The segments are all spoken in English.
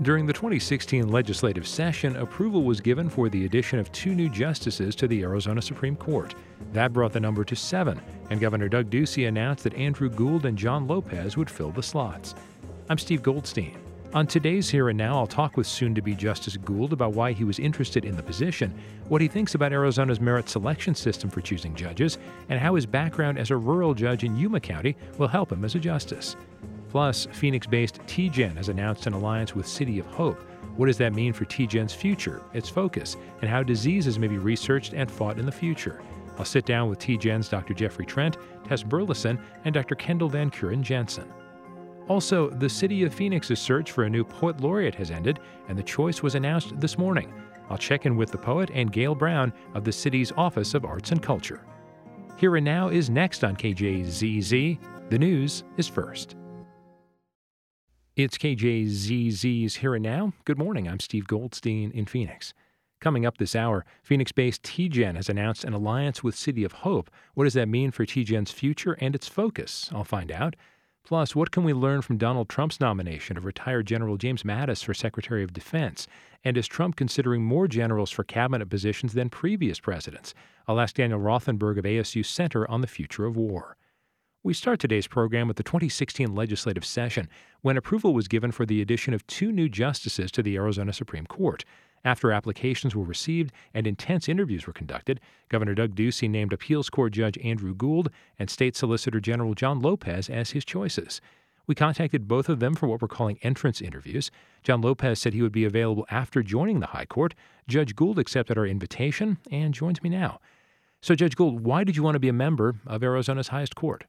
During the 2016 legislative session, approval was given for the addition of two new justices to the Arizona Supreme Court. That brought the number to seven, and Governor Doug Ducey announced that Andrew Gould and John Lopez would fill the slots. I'm Steve Goldstein. On today's Here and Now, I'll talk with soon to be Justice Gould about why he was interested in the position, what he thinks about Arizona's merit selection system for choosing judges, and how his background as a rural judge in Yuma County will help him as a justice. Plus, Phoenix based TGen has announced an alliance with City of Hope. What does that mean for TGen's future, its focus, and how diseases may be researched and fought in the future? I'll sit down with TGen's Dr. Jeffrey Trent, Tess Burleson, and Dr. Kendall Van Keuren Jensen. Also, the City of Phoenix's search for a new poet laureate has ended, and the choice was announced this morning. I'll check in with the poet and Gail Browne of the city's Office of Arts and Culture. Here and Now is next on KJZZ. The news is first. It's KJZZ's Here and Now. Good morning. I'm Steve Goldstein in Phoenix. Coming up this hour, Phoenix based TGen has announced an alliance with City of Hope. What does that mean for TGen's future and its focus? I'll find out. Plus, what can we learn from Donald Trump's nomination of retired General James Mattis for Secretary of Defense? And is Trump considering more generals for cabinet positions than previous presidents? I'll ask Daniel Rothenberg of ASU Center on the future of war. We start today's program with the 2016 legislative session when approval was given for the addition of two new justices to the Arizona Supreme Court. After applications were received and intense interviews were conducted, Governor Doug Ducey named Appeals Court Judge Andrew Gould and State Solicitor General John Lopez as his choices. We contacted both of them for what we're calling entrance interviews. John Lopez said he would be available after joining the High Court. Judge Gould accepted our invitation and joins me now. So, Judge Gould, why did you want to be a member of Arizona's highest court?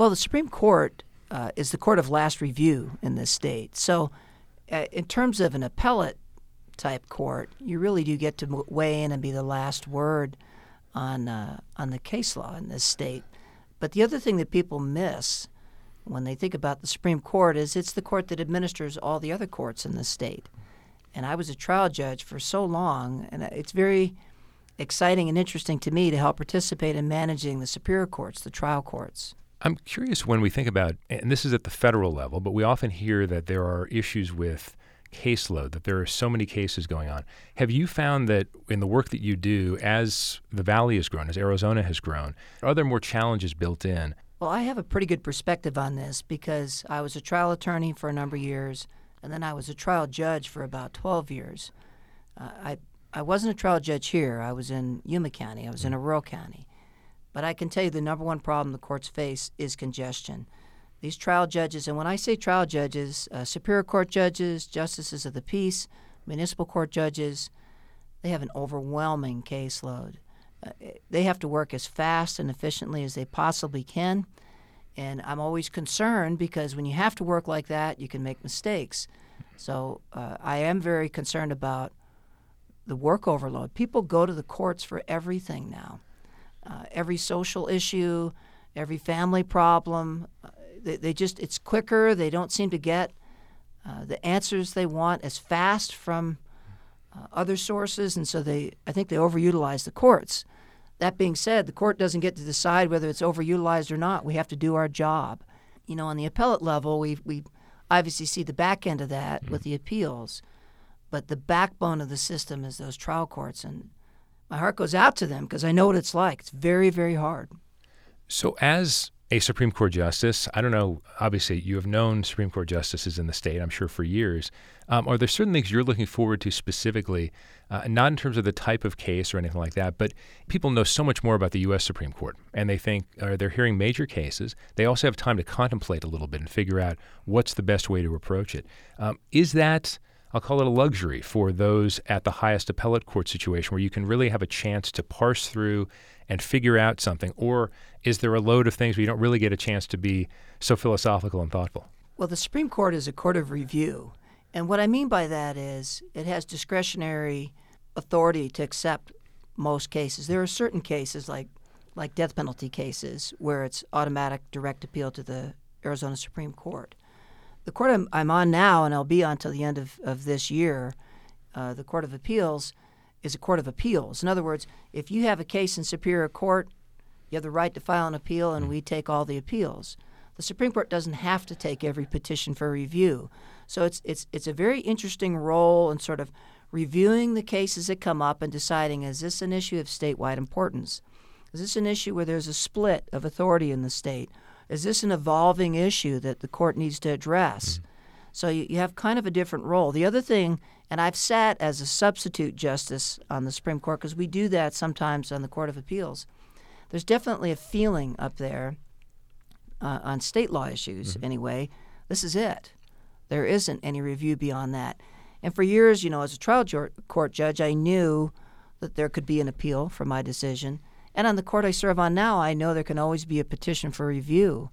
Well, the Supreme Court uh, is the court of last review in this state. So, uh, in terms of an appellate type court, you really do get to weigh in and be the last word on uh, on the case law in this state. But the other thing that people miss when they think about the Supreme Court is it's the court that administers all the other courts in the state. And I was a trial judge for so long, and it's very exciting and interesting to me to help participate in managing the superior courts, the trial courts. I'm curious when we think about, and this is at the federal level, but we often hear that there are issues with caseload, that there are so many cases going on. Have you found that in the work that you do, as the Valley has grown, as Arizona has grown, are there more challenges built in? Well, I have a pretty good perspective on this because I was a trial attorney for a number of years, and then I was a trial judge for about 12 years. Uh, I I wasn't a trial judge here. I was in Yuma County. I was in a rural county. But I can tell you the number one problem the courts face is congestion. These trial judges, and when I say trial judges, uh, Superior Court judges, justices of the peace, municipal court judges, they have an overwhelming caseload. Uh, they have to work as fast and efficiently as they possibly can. And I'm always concerned because when you have to work like that, you can make mistakes. So uh, I am very concerned about the work overload. People go to the courts for everything now uh, every social issue, every family problem. Uh, they, they, just, it's quicker. They don't seem to get uh, the answers they want as fast from uh, other sources. And so they, I think they overutilize the courts. That being said, the court doesn't get to decide whether it's overutilized or not. We have to do our job. You know, on the appellate level, we, we obviously see the back end of that mm-hmm. with the appeals. But the backbone of the system is those trial courts. And my heart goes out to them because I know what it's like. It's very, very hard. So, as a Supreme Court justice, I don't know, obviously, you have known Supreme Court justices in the state, I'm sure, for years. Um, are there certain things you're looking forward to specifically, uh, not in terms of the type of case or anything like that, but people know so much more about the U.S. Supreme Court and they think, they're hearing major cases. They also have time to contemplate a little bit and figure out what's the best way to approach it. Um, is that I'll call it a luxury for those at the highest appellate court situation where you can really have a chance to parse through and figure out something? Or is there a load of things where you don't really get a chance to be so philosophical and thoughtful? Well, the Supreme Court is a court of review. And what I mean by that is it has discretionary authority to accept most cases. There are certain cases like like death penalty cases where it's automatic direct appeal to the Arizona Supreme Court the court I'm, I'm, on now, and I'll be on till the end of, of this year, uh, the Court of Appeals is a court of appeals. In other words, if you have a case in Superior Court, you have the right to file an appeal, and we take all the appeals. The Supreme Court doesn't have to take every petition for review. So it's it's it's a very interesting role in sort of reviewing the cases that come up and deciding is this an issue of statewide importance? Is this an issue where there's a split of authority in the state? Is this an evolving issue that the court needs to address? Mm-hmm. So you, you have kind of a different role. The other thing, and I've sat as a substitute justice on the Supreme Court because we do that sometimes on the Court of Appeals. There's definitely a feeling up there uh, on state law issues, mm-hmm. anyway. This is it. There isn't any review beyond that. And for years, you know, as a trial court judge, I knew that there could be an appeal for my decision. And on the court I serve on now, I know there can always be a petition for review.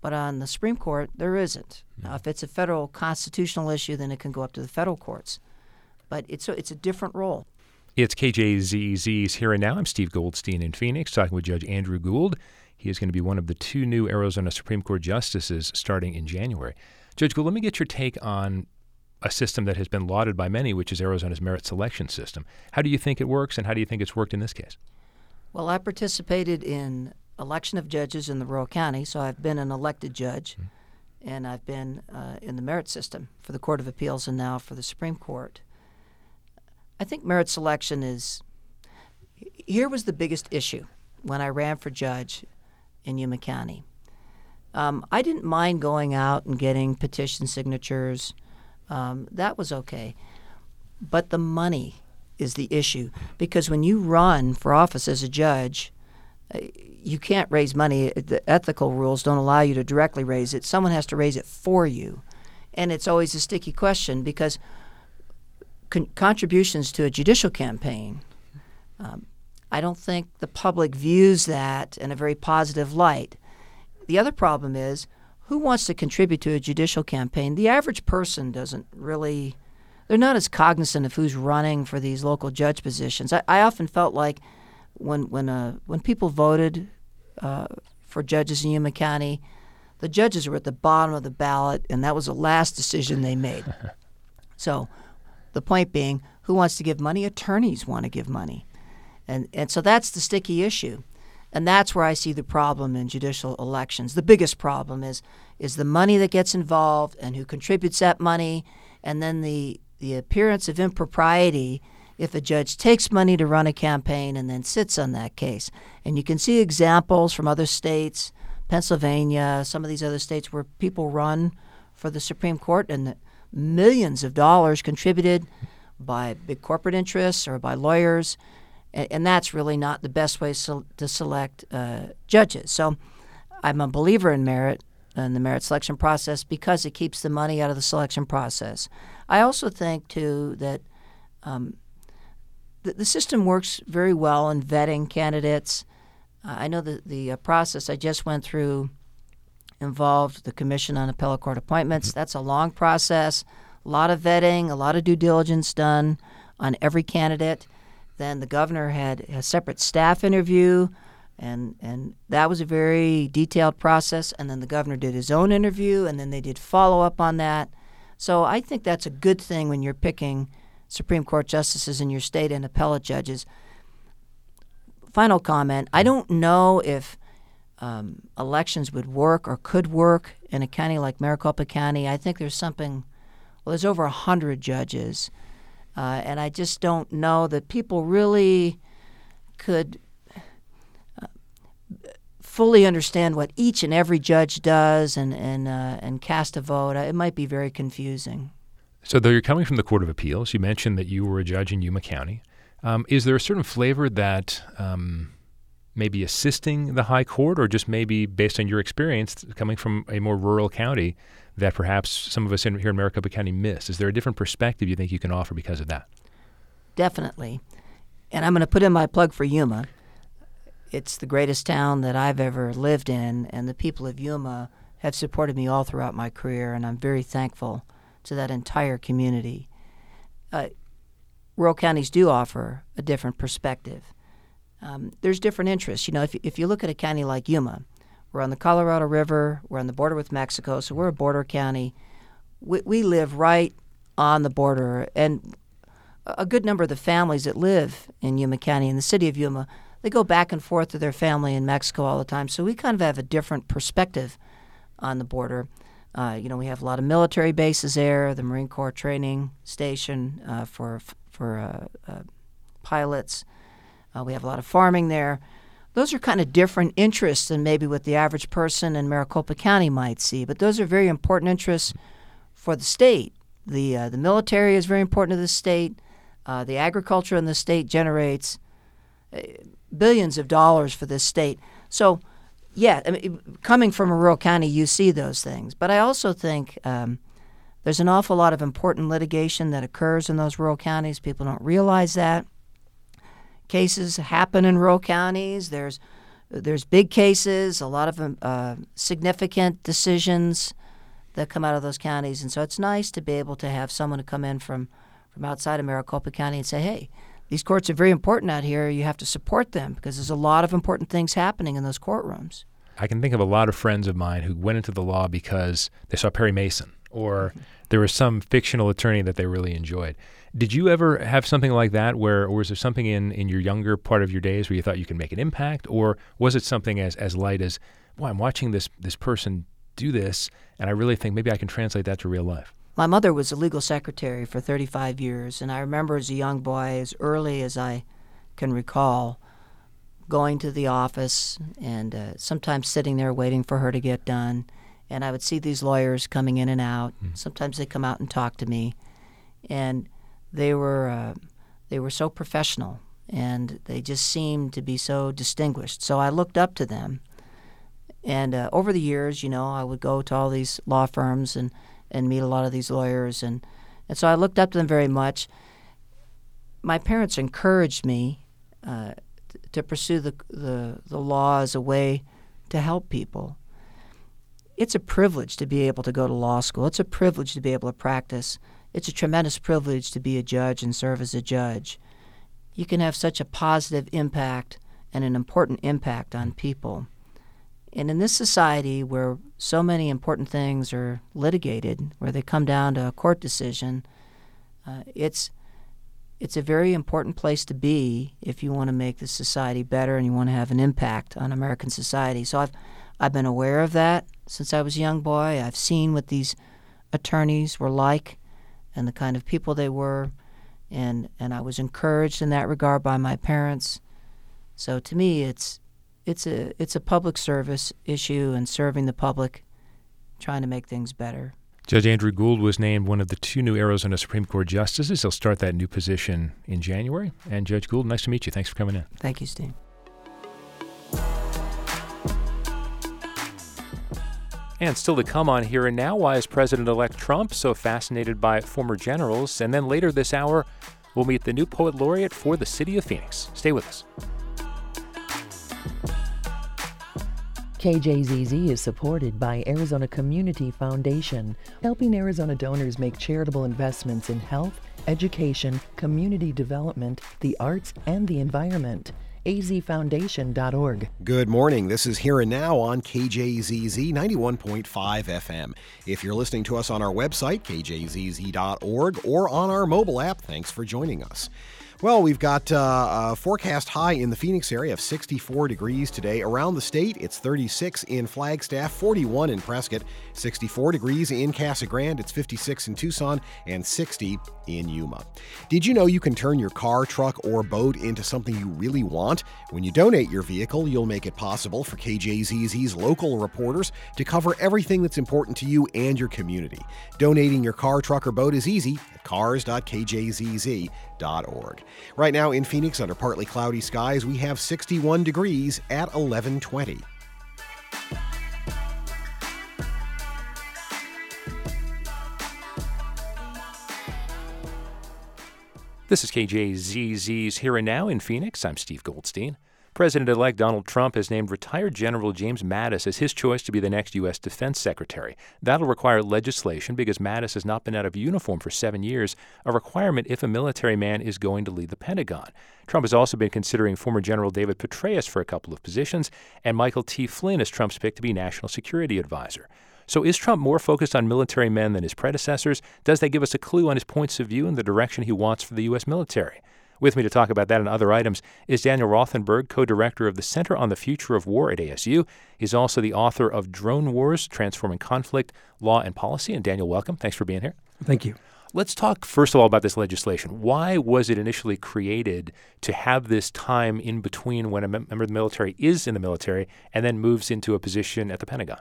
But on the Supreme Court, there isn't. Now, if it's a federal constitutional issue, then it can go up to the federal courts. But it's a, it's a different role. It's KJZZ's Here and Now. I'm Steve Goldstein in Phoenix, talking with Judge Andrew Gould. He is going to be one of the two new Arizona Supreme Court justices starting in January. Judge Gould, let me get your take on a system that has been lauded by many, which is Arizona's merit selection system. How do you think it works, and how do you think it's worked in this case? Well, I participated in election of judges in the rural county, so I've been an elected judge, mm-hmm. and I've been uh, in the merit system for the Court of Appeals and now for the Supreme Court. I think merit selection is. Here was the biggest issue when I ran for judge in Yuma County. Um, I didn't mind going out and getting petition signatures. Um, that was okay. But the money is the issue because when you run for office as a judge, uh, you can't raise money. The ethical rules don't allow you to directly raise it. Someone has to raise it for you. And it's always a sticky question because con- contributions to a judicial campaign, um, I don't think the public views that in a very positive light. The other problem is who wants to contribute to a judicial campaign? The average person doesn't really, they're not as cognizant of who's running for these local judge positions. I, I often felt like when, when, uh, when people voted uh, for judges in Yuma County, the judges were at the bottom of the ballot, and that was the last decision they made. so, the point being, who wants to give money? Attorneys want to give money. And, and so that's the sticky issue. And that's where I see the problem in judicial elections. The biggest problem is is the money that gets involved and who contributes that money, and then the the appearance of impropriety if a judge takes money to run a campaign and then sits on that case. And you can see examples from other states, Pennsylvania, some of these other states where people run for the Supreme Court and millions of dollars contributed by big corporate interests or by lawyers. And, and that's really not the best way so, to select uh, judges. So I'm a believer in merit and the merit selection process because it keeps the money out of the selection process. I also think, too, that um, the, the system works very well in vetting candidates. Uh, I know that the uh, process I just went through involved the Commission on Appellate Court Appointments. Mm-hmm. That's a long process, a lot of vetting, a lot of due diligence done on every candidate. Then the governor had a separate staff interview, and and that was a very detailed process. And then the governor did his own interview, and then they did follow up on that. So I think that's a good thing when you're picking Supreme Court justices in your state and appellate judges. Final comment I don't know if um, elections would work or could work in a county like Maricopa County. I think there's something, well, there's over 100 judges. Uh, and I just don't know that people really could fully understand what each and every judge does and, and, uh, and cast a vote. It might be very confusing. So, though you're coming from the Court of Appeals, you mentioned that you were a judge in Yuma County. Um, is there a certain flavor that um, maybe assisting the High Court, or just maybe based on your experience coming from a more rural county, that perhaps some of us in, here in Maricopa County miss? Is there a different perspective you think you can offer because of that? Definitely. And I'm going to put in my plug for Yuma. It's the greatest town that I've ever lived in, and the people of Yuma have supported me all throughout my career, and I'm very thankful to that entire community. Uh, rural counties do offer a different perspective. Um, there's different interests. You know, if, if you look at a county like Yuma, we're on the Colorado River, we're on the border with Mexico, so we're a border county. We, we live right on the border, and a good number of the families that live in Yuma County, in the city of Yuma, they go back and forth to their family in Mexico all the time. So we kind of have a different perspective on the border. Uh, you know, we have a lot of military bases there, the Marine Corps Training Station uh, for for uh, uh, pilots. Uh, we have a lot of farming there. Those are kind of different interests than maybe what the average person in Maricopa County might see, but those are very important interests for the state. The the military is very important to the state. the agriculture in the state generates billions of dollars for this state. So yeah, I mean, coming from a rural county, you see those things. But I also think um, there's an awful lot of important litigation that occurs in those rural counties. People don't realize that. Cases happen in rural counties. There's there's big cases, a lot of um, uh, significant decisions that come out of those counties, and so it's nice to be able to have someone to come in from from outside of Maricopa County and say, "Hey, these courts are very important out here. You have to support them because there's a lot of important things happening in those courtrooms. I can think of a lot of friends of mine who went into the law because they saw Perry Mason or there was some fictional attorney that they really enjoyed. Did you ever have something like that where or was there something in, in your younger part of your days where you thought you could make an impact or was it something as, as light as, well, I'm watching this this person do this and I really think maybe I can translate that to real life? My mother was a legal secretary for 35 years, and I remember as a young boy, as early as I can recall, going to the office and uh, sometimes sitting there waiting for her to get done. And I would see these lawyers coming in and out. Mm. Sometimes they come out and talk to me, and they were uh, they were so professional, and they just seemed to be so distinguished. So I looked up to them. And uh, over the years, you know, I would go to all these law firms and and meet a lot of these lawyers, and and so I looked up to them very much. My parents encouraged me uh, to pursue the, the the law as a way to help people. It's a privilege to be able to go to law school. It's a privilege to be able to practice. It's a tremendous privilege to be a judge and serve as a judge. You can have such a positive impact and an important impact on people. And in this society where so many important things are litigated, where they come down to a court decision, uh, it's it's a very important place to be if you want to make the society better and you want to have an impact on American society. So I've I've been aware of that since I was a young boy. I've seen what these attorneys were like and the kind of people they were and and I was encouraged in that regard by my parents. So to me it's it's a it's a public service issue and serving the public, trying to make things better. Judge Andrew Gould was named one of the two new Arizona Supreme Court justices. He'll start that new position in January. And Judge Gould, nice to meet you. Thanks for coming in. Thank you, Steve. And still to come on Here and Now, why is President elect Trump so fascinated by former generals? And then later this hour, we'll meet the new poet laureate for the city of Phoenix. Stay with us. KJZZ is supported by Arizona Community Foundation, helping Arizona donors make charitable investments in health, education, community development, the arts, and the environment azfoundation.org. Good morning. This is Here and Now on KJZZ 91.5 FM. If you're listening to us on our website, kjzz.org, or on our mobile app, thanks for joining us. Well, we've got uh, a forecast high in the Phoenix area of 64 degrees today. Around the state, it's 36 in Flagstaff, 41 in Prescott, 64 degrees in Casa Grande, it's 56 in Tucson, and 60 in Yuma. Did you know you can turn your car, truck, or boat into something you really want? When you donate your vehicle, you'll make it possible for KJZZ's local reporters to cover everything that's important to you and your community. Donating your car, truck, or boat is easy at cars.kjzz.com Right now in Phoenix, under partly cloudy skies, we have 61 degrees at 1120. This is KJZZ's Here and Now in Phoenix. I'm Steve Goldstein. President elect Donald Trump has named retired General James Mattis as his choice to be the next U.S. Defense Secretary. That'll require legislation because Mattis has not been out of uniform for seven years, a requirement if a military man is going to lead the Pentagon. Trump has also been considering former General David Petraeus for a couple of positions, and Michael T. Flynn is Trump's pick to be National Security Advisor. So is Trump more focused on military men than his predecessors? Does that give us a clue on his points of view and the direction he wants for the U.S. military? With me to talk about that and other items is Daniel Rothenberg, co director of the Center on the Future of War at ASU. He's also the author of Drone Wars Transforming Conflict, Law, and Policy. And Daniel, welcome. Thanks for being here. Thank you. Let's talk first of all about this legislation. Why was it initially created to have this time in between when a member of the military is in the military and then moves into a position at the Pentagon?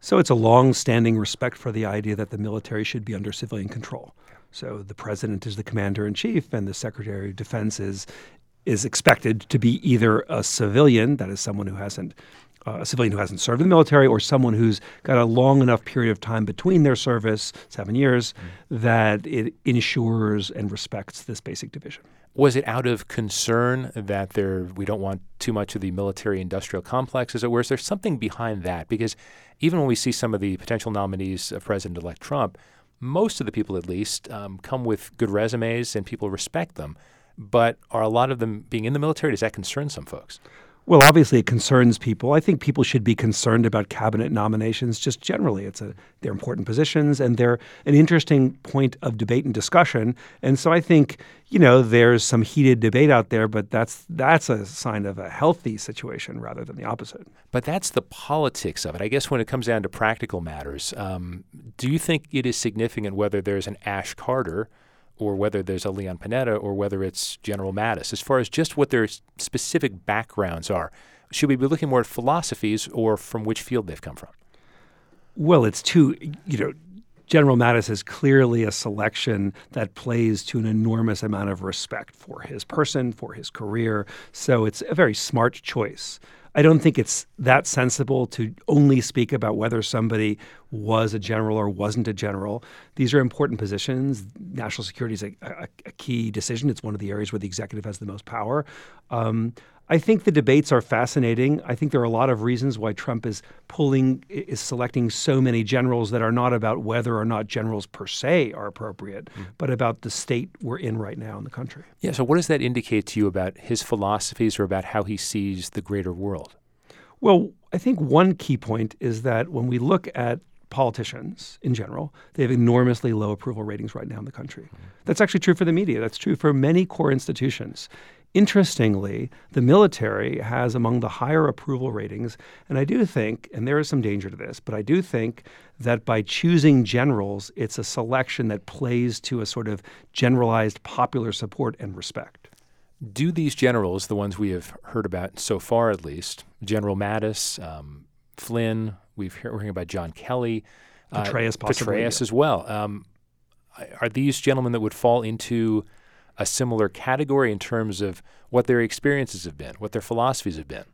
So it's a long standing respect for the idea that the military should be under civilian control. So the president is the commander in chief, and the secretary of defense is is expected to be either a civilian, that is someone who hasn't uh, a civilian who hasn't served in the military, or someone who's got a long enough period of time between their service, seven years, mm. that it ensures and respects this basic division. Was it out of concern that there we don't want too much of the military industrial complex, as it were? Is there something behind that? Because even when we see some of the potential nominees of President-elect Trump, most of the people, at least, um, come with good resumes and people respect them. But are a lot of them being in the military? Does that concern some folks? Well, obviously, it concerns people. I think people should be concerned about cabinet nominations just generally. It's a they're important positions and they're an interesting point of debate and discussion. And so I think you know there's some heated debate out there, but that's that's a sign of a healthy situation rather than the opposite. But that's the politics of it. I guess when it comes down to practical matters, um, do you think it is significant whether there's an Ash Carter? Or whether there's a Leon Panetta or whether it's General Mattis, as far as just what their specific backgrounds are. Should we be looking more at philosophies or from which field they've come from? Well, it's too, you know, General Mattis is clearly a selection that plays to an enormous amount of respect for his person, for his career. So it's a very smart choice. I don't think it's that sensible to only speak about whether somebody was a general or wasn't a general. These are important positions. National security is a, a, a key decision. It's one of the areas where the executive has the most power. Um, I think the debates are fascinating. I think there are a lot of reasons why Trump is pulling, is selecting so many generals that are not about whether or not generals per se are appropriate, mm. but about the state we're in right now in the country. Yeah. So, what does that indicate to you about his philosophies or about how he sees the greater world? Well, I think one key point is that when we look at politicians in general, they have enormously low approval ratings right now in the country. Mm. That's actually true for the media. That's true for many core institutions. Interestingly, the military has among the higher approval ratings. And I do think, and there is some danger to this, but I do think that by choosing generals, it's a selection that plays to a sort of generalized popular support and respect. Do these generals, the ones we have heard about so far at least, General Mattis, um, Flynn, we've heard, we're hearing about John Kelly, uh, Petraeus, uh, possibly, Petraeus yeah. as well. Um, are these gentlemen that would fall into a similar category in terms of what their experiences have been, what their philosophies have been?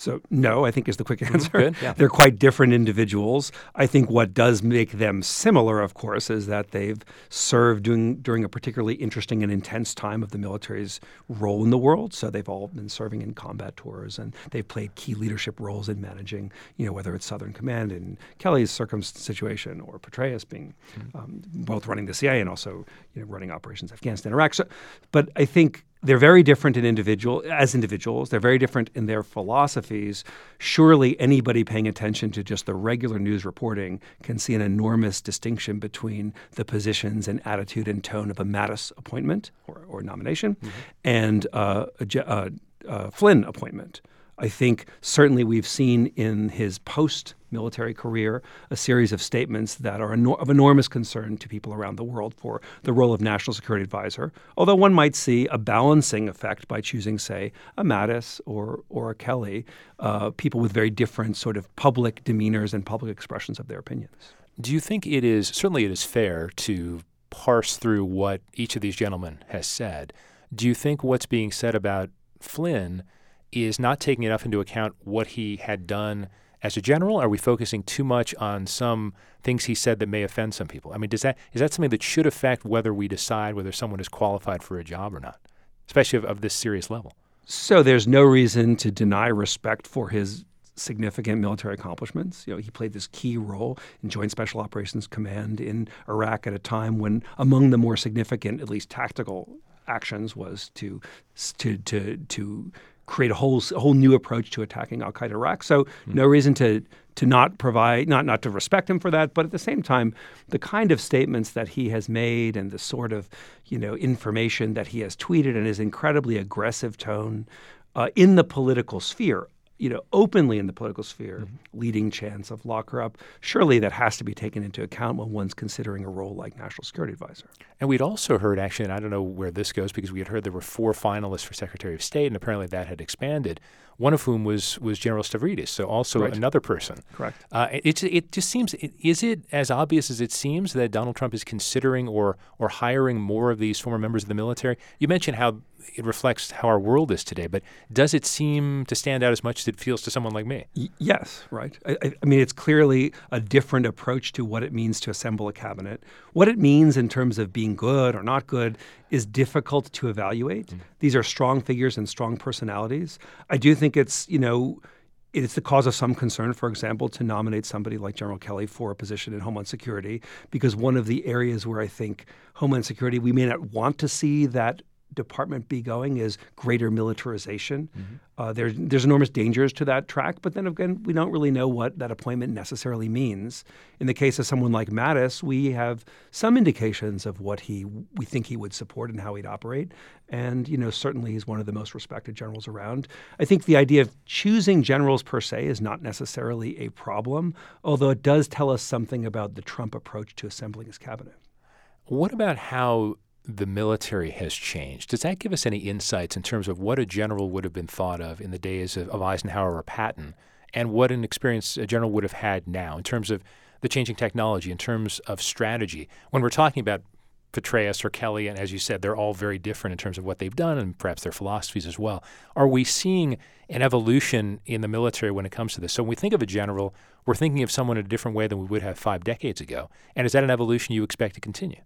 So, no, I think is the quick mm-hmm. answer. Good, yeah. They're quite different individuals. I think what does make them similar, of course, is that they've served during, during a particularly interesting and intense time of the military's role in the world. So, they've all been serving in combat tours and they've played key leadership roles in managing, you know, whether it's Southern Command in Kelly's circum- situation or Petraeus being mm-hmm. um, both running the CIA and also, you know, running operations Afghanistan, Iraq. So, but I think they're very different in individual as individuals. They're very different in their philosophies. Surely anybody paying attention to just the regular news reporting can see an enormous distinction between the positions and attitude and tone of a Mattis appointment or, or nomination mm-hmm. and uh, a, a, uh, a uh, Flynn appointment. I think certainly we've seen in his post military career a series of statements that are of enormous concern to people around the world for the role of national security advisor. Although one might see a balancing effect by choosing, say, a Mattis or or a Kelly, uh, people with very different sort of public demeanors and public expressions of their opinions. Do you think it is certainly it is fair to parse through what each of these gentlemen has said? Do you think what's being said about Flynn? Is not taking enough into account what he had done as a general? Are we focusing too much on some things he said that may offend some people? I mean, does that is that something that should affect whether we decide whether someone is qualified for a job or not, especially of, of this serious level? So there's no reason to deny respect for his significant military accomplishments. You know, he played this key role in Joint Special Operations Command in Iraq at a time when among the more significant, at least tactical actions was to to to to create a whole a whole new approach to attacking Al Qaeda Iraq. So mm-hmm. no reason to to not provide not not to respect him for that, but at the same time, the kind of statements that he has made and the sort of you know information that he has tweeted and his incredibly aggressive tone uh, in the political sphere you know, openly in the political sphere, mm-hmm. leading chance of lock her up. Surely that has to be taken into account when one's considering a role like national security advisor. And we'd also heard, actually, and I don't know where this goes because we had heard there were four finalists for Secretary of State, and apparently that had expanded. One of whom was was General Stavridis, so also right. another person. Correct. Uh, it it just seems is it as obvious as it seems that Donald Trump is considering or or hiring more of these former members of the military? You mentioned how it reflects how our world is today. But does it seem to stand out as much as it feels to someone like me? Y- yes, right. I, I, mean, it's clearly a different approach to what it means to assemble a cabinet. What it means in terms of being good or not good is difficult to evaluate. Mm. These are strong figures and strong personalities. I do think it's, you know, it's the cause of some concern, for example, to nominate somebody like General Kelly for a position in Homeland Security, because one of the areas where I think Homeland Security, we may not want to see that department be going is greater militarization. Mm-hmm. Uh, there's there's enormous dangers to that track, but then again, we don't really know what that appointment necessarily means. In the case of someone like Mattis, we have some indications of what he we think he would support and how he'd operate, and you know certainly he's one of the most respected generals around. I think the idea of choosing generals per se is not necessarily a problem, although it does tell us something about the Trump approach to assembling his cabinet. What about how the military has changed. Does that give us any insights in terms of what a general would have been thought of in the days of, of Eisenhower or Patton, and what an experience a general would have had now in terms of the changing technology, in terms of strategy? When we're talking about Petraeus or Kelly, and as you said, they're all very different in terms of what they've done and perhaps their philosophies as well. Are we seeing an evolution in the military when it comes to this? So when we think of a general, we're thinking of someone in a different way than we would have five decades ago. And is that an evolution you expect to continue?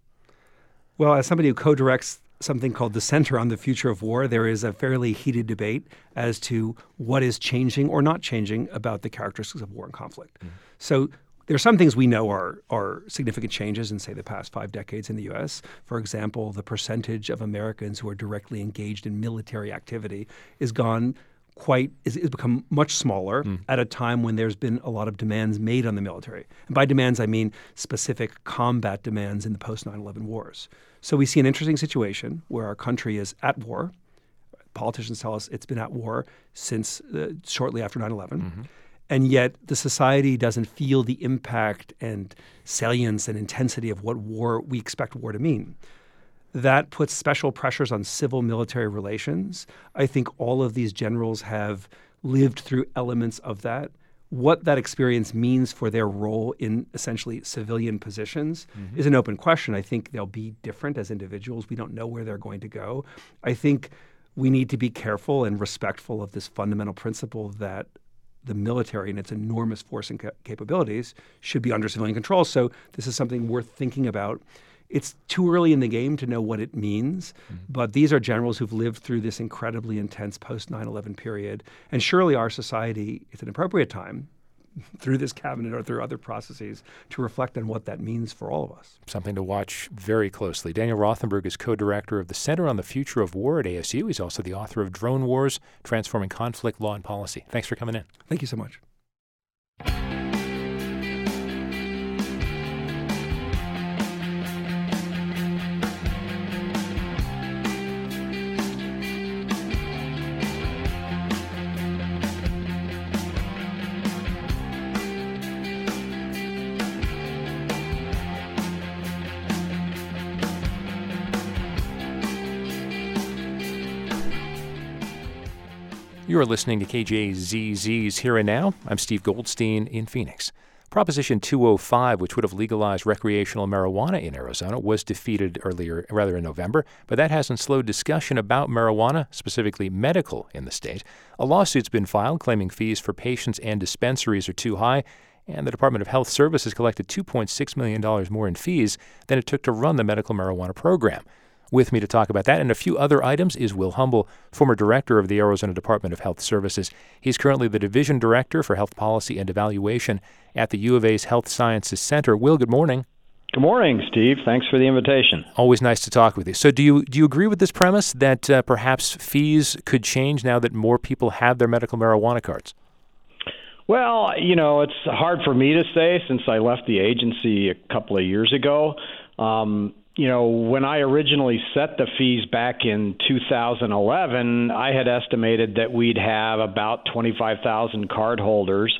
Well, as somebody who co directs something called the Center on the Future of War, there is a fairly heated debate as to what is changing or not changing about the characteristics of war and conflict. Mm-hmm. So there are some things we know are are significant changes in say the past five decades in the U.S. For example, the percentage of Americans who are directly engaged in military activity is gone quite is, is become much smaller mm. at a time when there's been a lot of demands made on the military. And by demands, I mean specific combat demands in the post 9/11 wars. So we see an interesting situation where our country is at war. Politicians tell us it's been at war since uh, shortly after 9/11. Mm-hmm. And yet, the society doesn't feel the impact and salience and intensity of what war we expect war to mean that puts special pressures on civil military relations. I think all of these generals have lived through elements of that. What that experience means for their role in essentially civilian positions mm-hmm. is an open question. I think they'll be different as individuals. We don't know where they're going to go. I think we need to be careful and respectful of this fundamental principle that the military and its enormous force and ca- capabilities should be under civilian control. So, this is something worth thinking about it's too early in the game to know what it means, mm-hmm. but these are generals who've lived through this incredibly intense post 9 11 period. And surely our society, it's an appropriate time through this cabinet or through other processes to reflect on what that means for all of us. Something to watch very closely. Daniel Rothenberg is co director of the Center on the Future of War at ASU. He's also the author of Drone Wars Transforming Conflict, Law, and Policy. Thanks for coming in. Thank you so much. You are listening to KJZZ's Here and Now. I'm Steve Goldstein in Phoenix. Proposition 205, which would have legalized recreational marijuana in Arizona, was defeated earlier, rather in November, but that hasn't slowed discussion about marijuana, specifically medical, in the state. A lawsuit's been filed claiming fees for patients and dispensaries are too high, and the Department of Health Services collected $2.6 million more in fees than it took to run the medical marijuana program. With me to talk about that and a few other items is Will Humble, former director of the Arizona Department of Health Services. He's currently the division director for health policy and evaluation at the U of A's Health Sciences Center. Will, good morning. Good morning, Steve. Thanks for the invitation. Always nice to talk with you. So, do you do you agree with this premise that uh, perhaps fees could change now that more people have their medical marijuana cards? Well, you know, it's hard for me to say since I left the agency a couple of years ago. Um, you know, when I originally set the fees back in 2011, I had estimated that we'd have about 25,000 card holders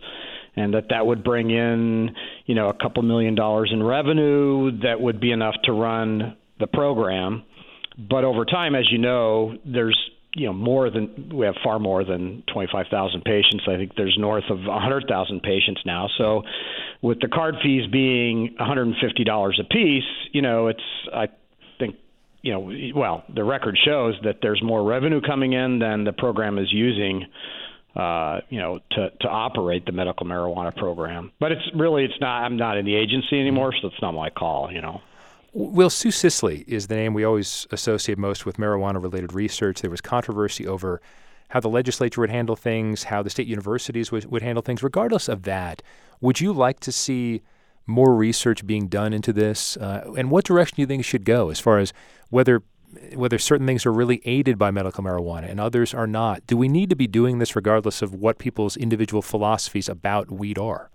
and that that would bring in, you know, a couple million dollars in revenue that would be enough to run the program. But over time, as you know, there's you know more than we have far more than 25,000 patients. I think there's north of 100,000 patients now. So with the card fees being $150 a piece, you know, it's I think you know, well, the record shows that there's more revenue coming in than the program is using uh, you know, to, to operate the medical marijuana program. But it's really, it's not, I'm not in the agency anymore, so it's not my call, you know. Will Sue Sisley is the name we always associate most with marijuana related research. There was controversy over how the legislature would handle things, how the state universities would, would handle things. Regardless of that, would you like to see more research being done into this? Uh, and what direction do you think should go as far as whether whether certain things are really aided by medical marijuana and others are not? Do we need to be doing this regardless of what people's individual philosophies about weed are?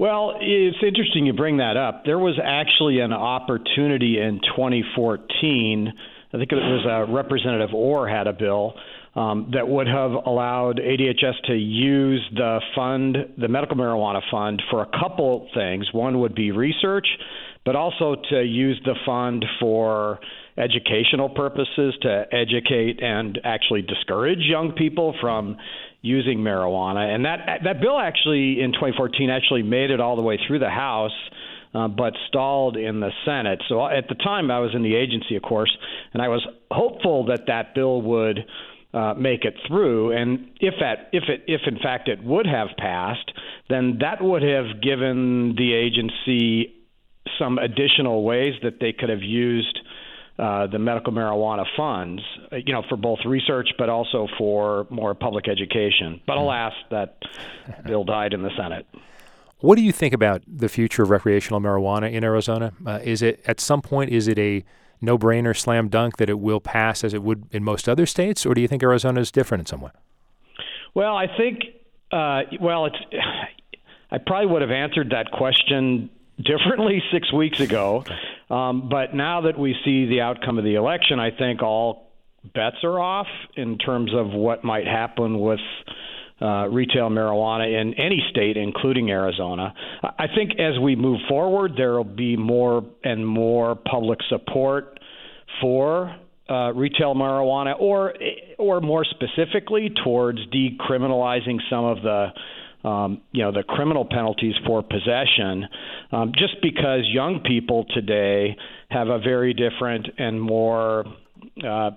Well, it's interesting you bring that up. There was actually an opportunity in 2014. I think it was a Representative Orr had a bill um, that would have allowed ADHS to use the fund, the medical marijuana fund, for a couple things. One would be research, but also to use the fund for educational purposes to educate and actually discourage young people from using marijuana. And that that bill actually in 2014 actually made it all the way through the House. Uh, but stalled in the Senate. So at the time, I was in the agency, of course, and I was hopeful that that bill would uh, make it through. And if that, if it, if in fact it would have passed, then that would have given the agency some additional ways that they could have used uh, the medical marijuana funds, you know, for both research but also for more public education. But hmm. alas, that bill died in the Senate. What do you think about the future of recreational marijuana in Arizona? Uh, is it at some point is it a no-brainer, slam dunk that it will pass as it would in most other states, or do you think Arizona is different in some way? Well, I think uh, well, it's I probably would have answered that question differently six weeks ago. Um, but now that we see the outcome of the election, I think all bets are off in terms of what might happen with uh, retail marijuana in any state, including Arizona. I think as we move forward, there will be more and more public support for uh, retail marijuana, or or more specifically towards decriminalizing some of the um, you know the criminal penalties for possession, um, just because young people today have a very different and more uh,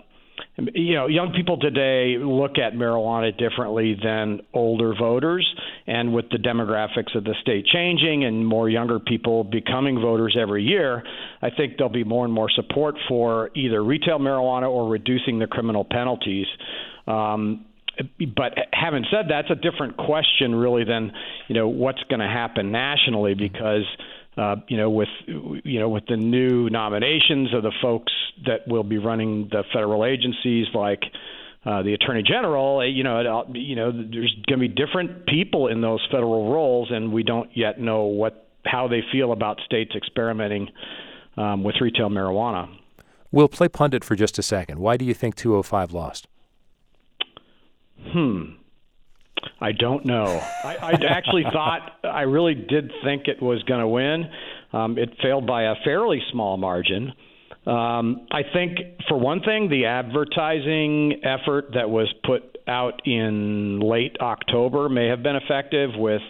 you know, young people today look at marijuana differently than older voters. And with the demographics of the state changing and more younger people becoming voters every year, I think there'll be more and more support for either retail marijuana or reducing the criminal penalties. Um, but having said that, that's a different question really than you know what's going to happen nationally because uh, you know with you know with the new nominations of the folks that will be running the federal agencies like uh, the attorney general, eh, you know, you know, there's going to be different people in those federal roles, and we don't yet know what how they feel about states experimenting um, with retail marijuana. We'll play pundit for just a second. Why do you think 205 lost? Hmm. I don't know. I, I actually thought, I really did think it was going to win. Um, it failed by a fairly small margin. Um, I think, for one thing, the advertising effort that was put out in late October may have been effective with,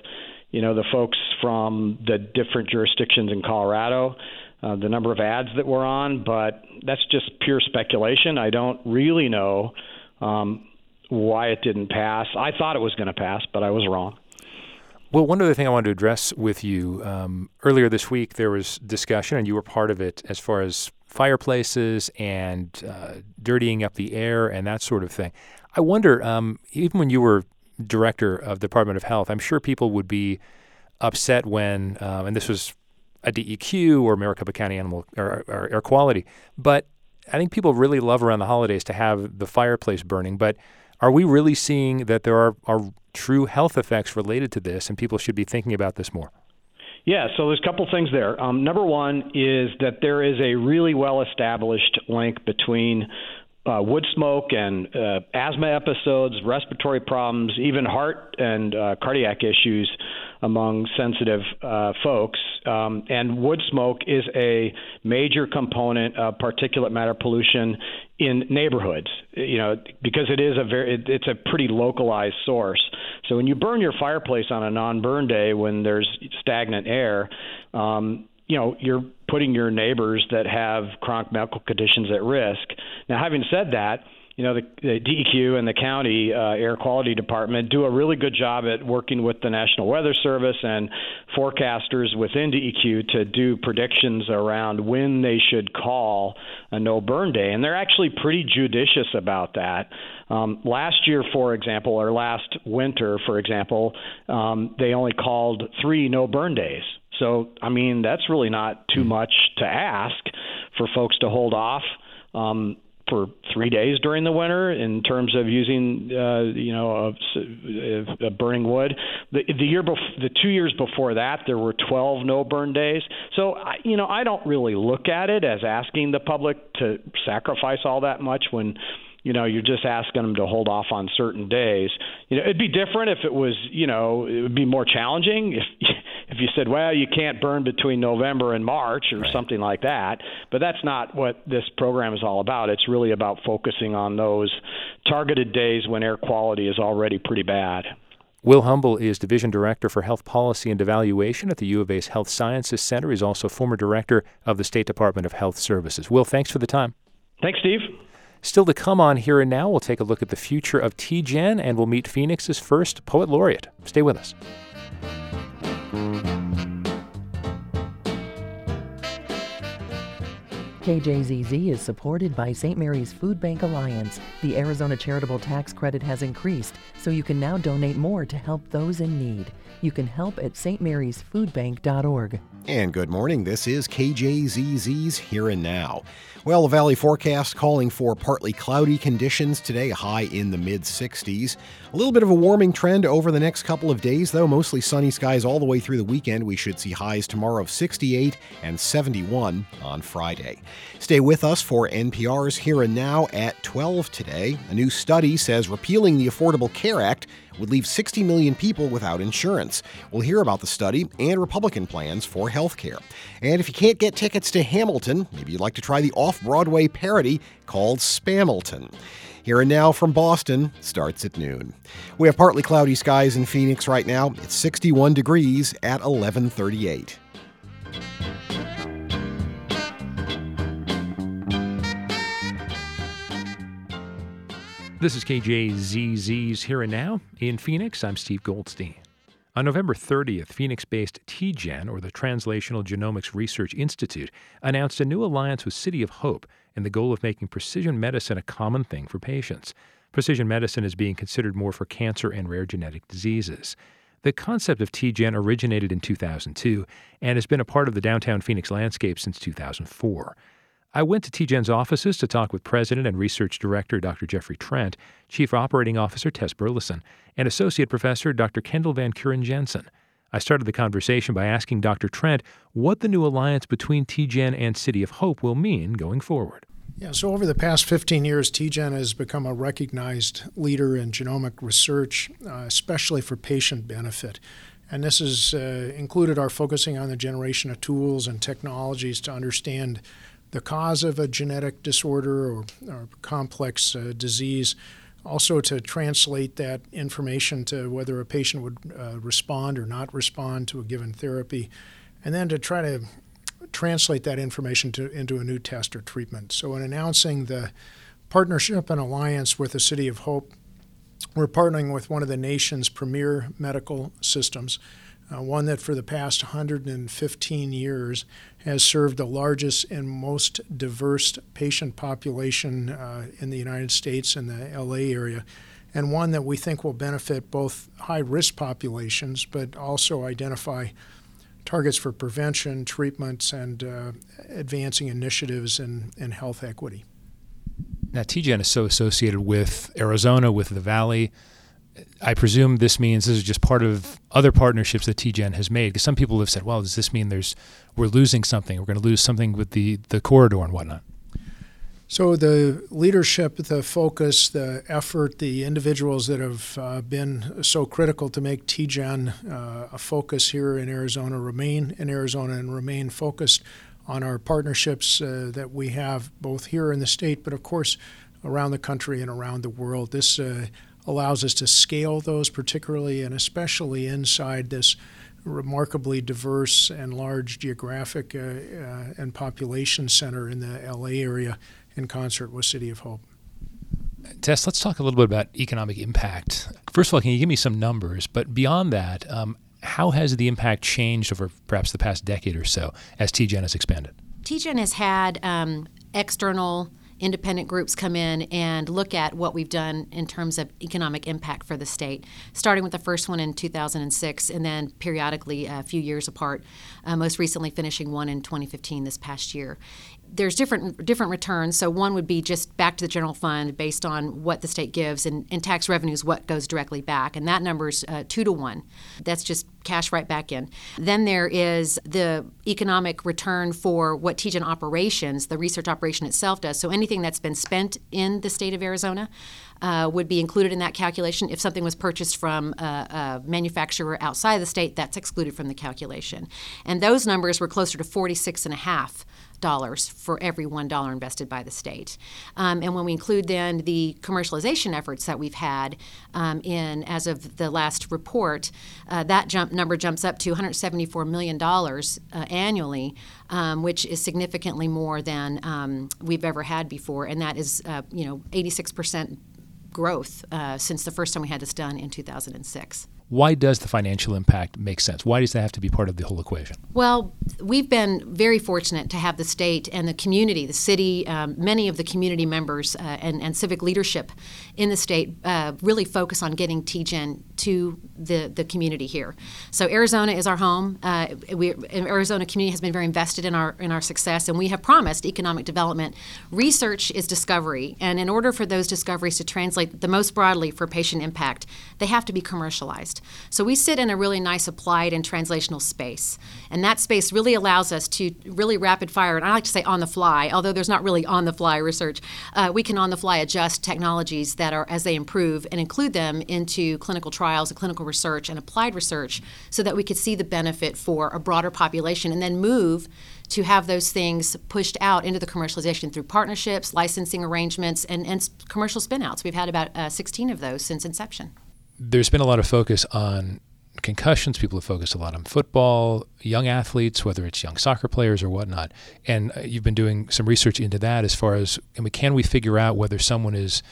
you know, the folks from the different jurisdictions in Colorado, uh, the number of ads that were on. But that's just pure speculation. I don't really know. Um, why it didn't pass. I thought it was going to pass, but I was wrong. Well, one other thing I wanted to address with you um, earlier this week, there was discussion, and you were part of it, as far as fireplaces and uh, dirtying up the air and that sort of thing. I wonder, um, even when you were director of the Department of Health, I'm sure people would be upset when, um, and this was a DEQ or Maricopa County Animal or, or Air Quality. But I think people really love around the holidays to have the fireplace burning. But are we really seeing that there are, are true health effects related to this, and people should be thinking about this more? Yeah, so there's a couple things there. Um, number one is that there is a really well established link between uh, wood smoke and uh, asthma episodes, respiratory problems, even heart and uh, cardiac issues among sensitive uh, folks. Um, and wood smoke is a major component of particulate matter pollution in neighborhoods. You know, because it is a very, it, it's a pretty localized source. So when you burn your fireplace on a non-burn day when there's stagnant air, um, you know, you're putting your neighbors that have chronic medical conditions at risk. Now, having said that, you know, the, the DEQ and the county uh, air quality department do a really good job at working with the National Weather Service and forecasters within DEQ to do predictions around when they should call a no burn day. And they're actually pretty judicious about that. Um, last year, for example, or last winter, for example, um, they only called three no burn days. So, I mean, that's really not too much to ask for folks to hold off. Um, for three days during the winter in terms of using uh, you know a, a burning wood. The, the year bef- the two years before that there were 12 no burn days. So I, you know I don't really look at it as asking the public to sacrifice all that much when you know, you're just asking them to hold off on certain days. You know, it'd be different if it was, you know, it would be more challenging if if you said, well, you can't burn between November and March or right. something like that. But that's not what this program is all about. It's really about focusing on those targeted days when air quality is already pretty bad. Will Humble is Division Director for Health Policy and Evaluation at the U of A's Health Sciences Center. He's also former Director of the State Department of Health Services. Will, thanks for the time. Thanks, Steve. Still to come on Here and Now, we'll take a look at the future of TGen and we'll meet Phoenix's first poet laureate. Stay with us. KJZZ is supported by St. Mary's Food Bank Alliance. The Arizona Charitable Tax Credit has increased, so you can now donate more to help those in need. You can help at stmarysfoodbank.org. And good morning. This is KJZZ's Here and Now. Well, the Valley forecast calling for partly cloudy conditions today, high in the mid 60s. A little bit of a warming trend over the next couple of days, though. Mostly sunny skies all the way through the weekend. We should see highs tomorrow of 68 and 71 on Friday. Stay with us for NPR's Here and Now at 12 today. A new study says repealing the Affordable Care Act would leave 60 million people without insurance. We'll hear about the study and Republican plans for health care. And if you can't get tickets to Hamilton, maybe you'd like to try the off Broadway parody called Spamilton. Here and now from Boston starts at noon. We have partly cloudy skies in Phoenix right now. It's 61 degrees at 1138. This is KJZZ's Here and Now. In Phoenix, I'm Steve Goldstein. On November 30th, Phoenix based TGen, or the Translational Genomics Research Institute, announced a new alliance with City of Hope in the goal of making precision medicine a common thing for patients. Precision medicine is being considered more for cancer and rare genetic diseases. The concept of TGen originated in 2002 and has been a part of the downtown Phoenix landscape since 2004. I went to TGen's offices to talk with President and Research Director Dr. Jeffrey Trent, Chief Operating Officer Tess Burleson, and Associate Professor Dr. Kendall Van Keuren Jensen. I started the conversation by asking Dr. Trent what the new alliance between TGen and City of Hope will mean going forward. Yeah, so over the past 15 years, TGen has become a recognized leader in genomic research, uh, especially for patient benefit. And this has uh, included our focusing on the generation of tools and technologies to understand the cause of a genetic disorder or, or complex uh, disease. Also, to translate that information to whether a patient would uh, respond or not respond to a given therapy, and then to try to translate that information to, into a new test or treatment. So, in announcing the partnership and alliance with the City of Hope, we're partnering with one of the nation's premier medical systems uh, one that for the past 115 years has served the largest and most diverse patient population uh, in the United States and the LA area, and one that we think will benefit both high risk populations but also identify targets for prevention, treatments, and uh, advancing initiatives in, in health equity. Now, TGen is so associated with Arizona, with the Valley. I presume this means this is just part of other partnerships that TGen has made. Because some people have said, "Well, does this mean there's we're losing something? We're going to lose something with the the corridor and whatnot." So the leadership, the focus, the effort, the individuals that have uh, been so critical to make TGen uh, a focus here in Arizona remain in Arizona and remain focused on our partnerships uh, that we have both here in the state, but of course around the country and around the world. This uh, allows us to scale those, particularly and especially inside this remarkably diverse and large geographic uh, uh, and population center in the LA area in concert with City of Hope. Tess, let's talk a little bit about economic impact. First of all, can you give me some numbers? But beyond that, um, how has the impact changed over perhaps the past decade or so as TGen has expanded? TGen has had um, external independent groups come in and look at what we've done in terms of economic impact for the state, starting with the first one in 2006 and then periodically a few years apart, uh, most recently finishing one in 2015 this past year there's different different returns. So one would be just back to the general fund based on what the state gives, and, and tax revenues what goes directly back, and that number's uh, two to one. That's just cash right back in. Then there is the economic return for what TGen operations, the research operation itself does. So anything that's been spent in the state of Arizona uh, would be included in that calculation. If something was purchased from a, a, manufacturer outside of the state, that's excluded from the calculation. And those numbers were closer to 46 and a half dollars for every one dollar invested by the state. Um, and when we include then the commercialization efforts that we've had um, in as of the last report, uh, that jump number jumps up to 174 million dollars uh, annually, um, which is significantly more than um, we've ever had before, and that is uh, you know 86 percent growth uh, since the first time we had this done in 2006 why does the financial impact make sense? Why does that have to be part of the whole equation? Well, we've been very fortunate to have the state and the community, the city, um, many of the community members uh, and, and, civic leadership in the state uh, really focus on getting TGen to the, the community here. So Arizona is our home. Uh, we, Arizona community has been very invested in our in our success, and we have promised economic development. Research is discovery, and in order for those discoveries to translate the most broadly for patient impact, they have to be commercialized. So we sit in a really nice applied and translational space. And that space really allows us to really rapid fire, and I like to say on the fly, although there's not really on the fly research, uh, we can on the fly adjust technologies that are as they improve and include them into clinical trials and clinical research and applied research so that we could see the benefit for a broader population and then move to have those things pushed out into the commercialization through partnerships, licensing arrangements, and, and commercial spinouts. We've had about uh, 16 of those since inception there's been a lot of focus on concussions. People have focused a lot on football, young athletes, whether it's young soccer players or whatnot. And uh, you've been doing some research into that as far as I mean, can we figure out whether someone is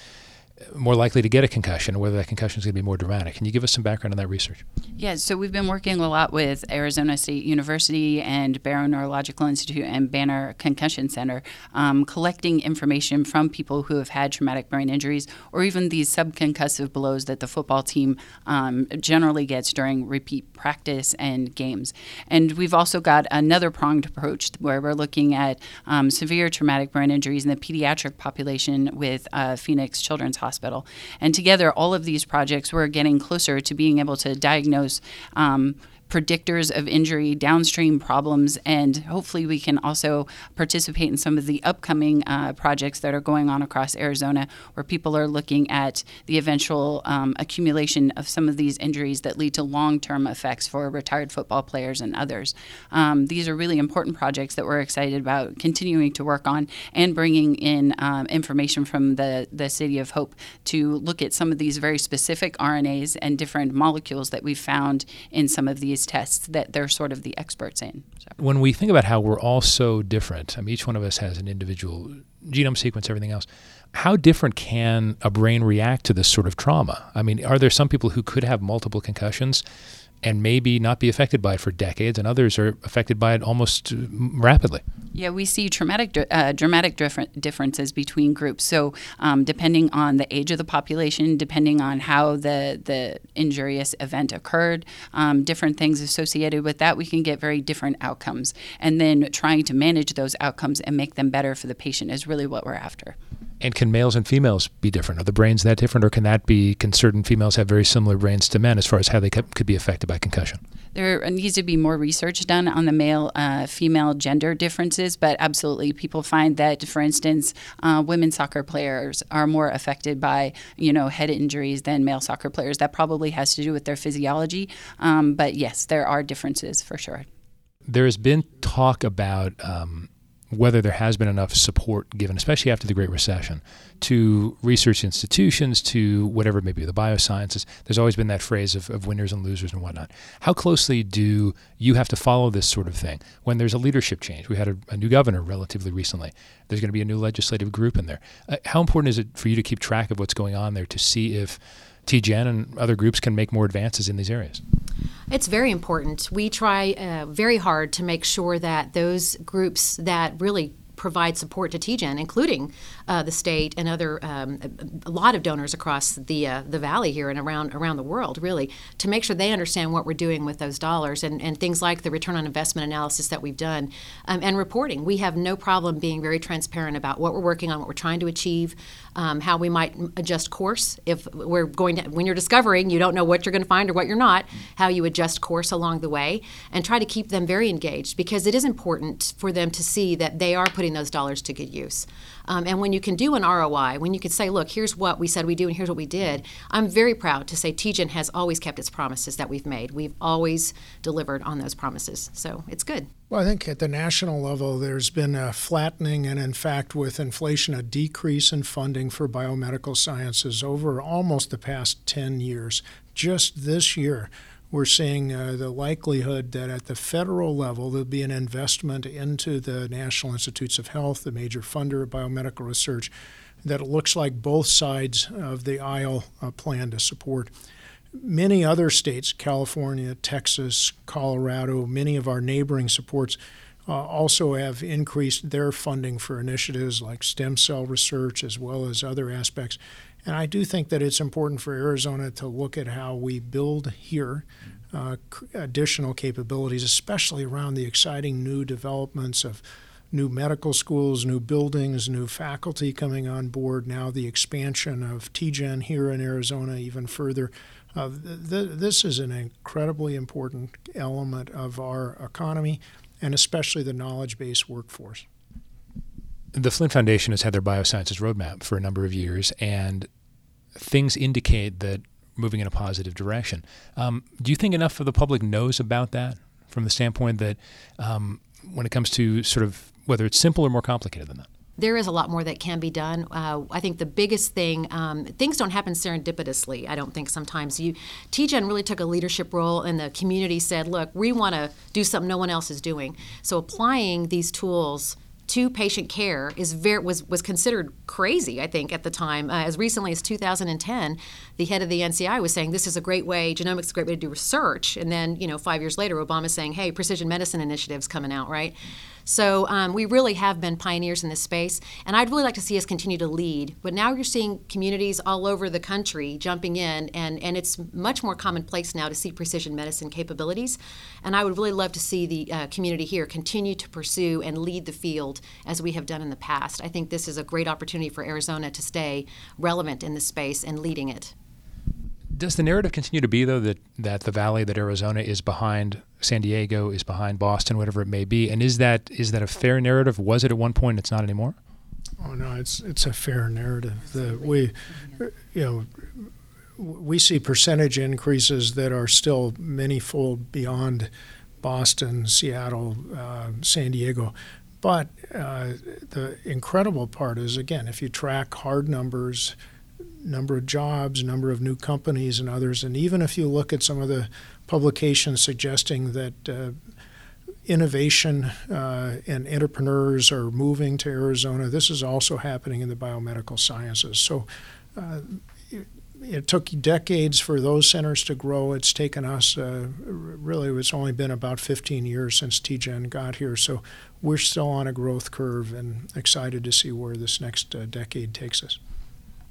more likely to get a concussion, or whether that concussion is going to be more dramatic. Can you give us some background on that research? Yeah, so we've been working a lot with Arizona State University and Barrow Neurological Institute and Banner Concussion Center, um, collecting information from people who have had traumatic brain injuries or even these subconcussive blows that the football team um, generally gets during repeat practice and games. And we've also got another pronged approach where we're looking at um, severe traumatic brain injuries in the pediatric population with uh, Phoenix Children's Hospital hospital. And together, all of these projects, we're getting closer to being able to diagnose um, predictors of injury, downstream problems, and hopefully we can also participate in some of the upcoming uh, projects that are going on across Arizona where people are looking at the eventual um, accumulation of some of these injuries that lead to long term effects for retired football players and others. Um, these are really important projects that we're excited about continuing to work on and bringing in um, information from the, the City of Hope to look at some of these very specific RNAs and different molecules that we've found in some of these these tests that they're sort of the experts in. So. When we think about how we're all so different, I mean, each one of us has an individual genome sequence, everything else. How different can a brain react to this sort of trauma? I mean, are there some people who could have multiple concussions and maybe not be affected by it for decades, and others are affected by it almost uh, rapidly. Yeah, we see traumatic, uh, dramatic differences between groups. So, um, depending on the age of the population, depending on how the the injurious event occurred, um, different things associated with that, we can get very different outcomes. And then trying to manage those outcomes and make them better for the patient is really what we're after. And can males and females be different? Are the brains that different, or can that be? Can certain females have very similar brains to men as far as how they could be affected by concussion? There needs to be more research done on the male uh, female gender differences, but absolutely, people find that, for instance, uh, women soccer players are more affected by you know head injuries than male soccer players. That probably has to do with their physiology, um, but yes, there are differences for sure. There has been talk about. Um, whether there has been enough support given, especially after the Great Recession, to research institutions, to whatever it may be, the biosciences. There's always been that phrase of, of winners and losers and whatnot. How closely do you have to follow this sort of thing when there's a leadership change? We had a, a new governor relatively recently. There's going to be a new legislative group in there. Uh, how important is it for you to keep track of what's going on there to see if TGen and other groups can make more advances in these areas? It's very important. We try uh, very hard to make sure that those groups that really provide support to TGen, including uh, the state and other um, a, lot of donors across the uh, the valley here and around around the world, really, to make sure they understand what we're doing with those dollars and, and things like the return on investment analysis that we've done um, and reporting. We have no problem being very transparent about what we're working on, what we're trying to achieve, um, how we might adjust course if we're going to when you're discovering you don't know what you're going to find or what you're not, how you adjust course along the way, and try to keep them very engaged because it is important for them to see that they are putting those dollars to good use. Um, and when you can do an ROI, when you can say, look, here's what we said we do and here's what we did, I'm very proud to say TGen has always kept its promises that we've made. We've always delivered on those promises. So it's good. Well, I think at the national level, there's been a flattening and, in fact, with inflation, a decrease in funding for biomedical sciences over almost the past 10 years. Just this year, we're seeing uh, the likelihood that at the federal level there'll be an investment into the National Institutes of Health, the major funder of biomedical research, that it looks like both sides of the aisle uh, plan to support. Many other states, California, Texas, Colorado, many of our neighboring supports uh, also have increased their funding for initiatives like stem cell research as well as other aspects. And I do think that it's important for Arizona to look at how we build here uh, additional capabilities, especially around the exciting new developments of new medical schools, new buildings, new faculty coming on board, now the expansion of TGen here in Arizona even further. Uh, th- th- this is an incredibly important element of our economy and especially the knowledge based workforce the Flinn Foundation has had their biosciences roadmap for a number of years, and things indicate that moving in a positive direction. Um, do you think enough of the public knows about that from the standpoint that um, when it comes to sort of whether it's simple or more complicated than that? there is a lot more that can be done. Uh, I think the biggest thing, um, things don't happen serendipitously. I don't think sometimes you, TGen really took a leadership role, and the community said, "Look, we want to do something no one else is doing." So applying these tools to patient care is very was was considered crazy. I think at the time, uh, as recently as 2010, the head of the NCI was saying this is a great way, genomics is a great way to do research. And then you know, five years later, Obama's saying, hey, precision medicine initiatives coming out, right? So um, we really have been pioneers in this space, and I'd really like to see us continue to lead. But now you're seeing communities all over the country jumping in, and, and it's much more commonplace now to see precision medicine capabilities. And I would really love to see the uh, community here continue to pursue and lead the field as we have done in the past. I think this is a great opportunity for Arizona to stay relevant in this space and leading it. Does the narrative continue to be though that that the valley that Arizona is behind San Diego is behind Boston, whatever it may be, and is that is that a fair narrative? Was it at one point? It's not anymore. Oh no, it's it's a fair narrative. The, we, you know, we see percentage increases that are still manyfold beyond Boston, Seattle, uh, San Diego. But uh, the incredible part is again, if you track hard numbers number of jobs, number of new companies, and others. And even if you look at some of the publications suggesting that uh, innovation uh, and entrepreneurs are moving to Arizona, this is also happening in the biomedical sciences. So uh, it took decades for those centers to grow. It's taken us, uh, really, it's only been about 15 years since TGen got here. So we're still on a growth curve and excited to see where this next uh, decade takes us.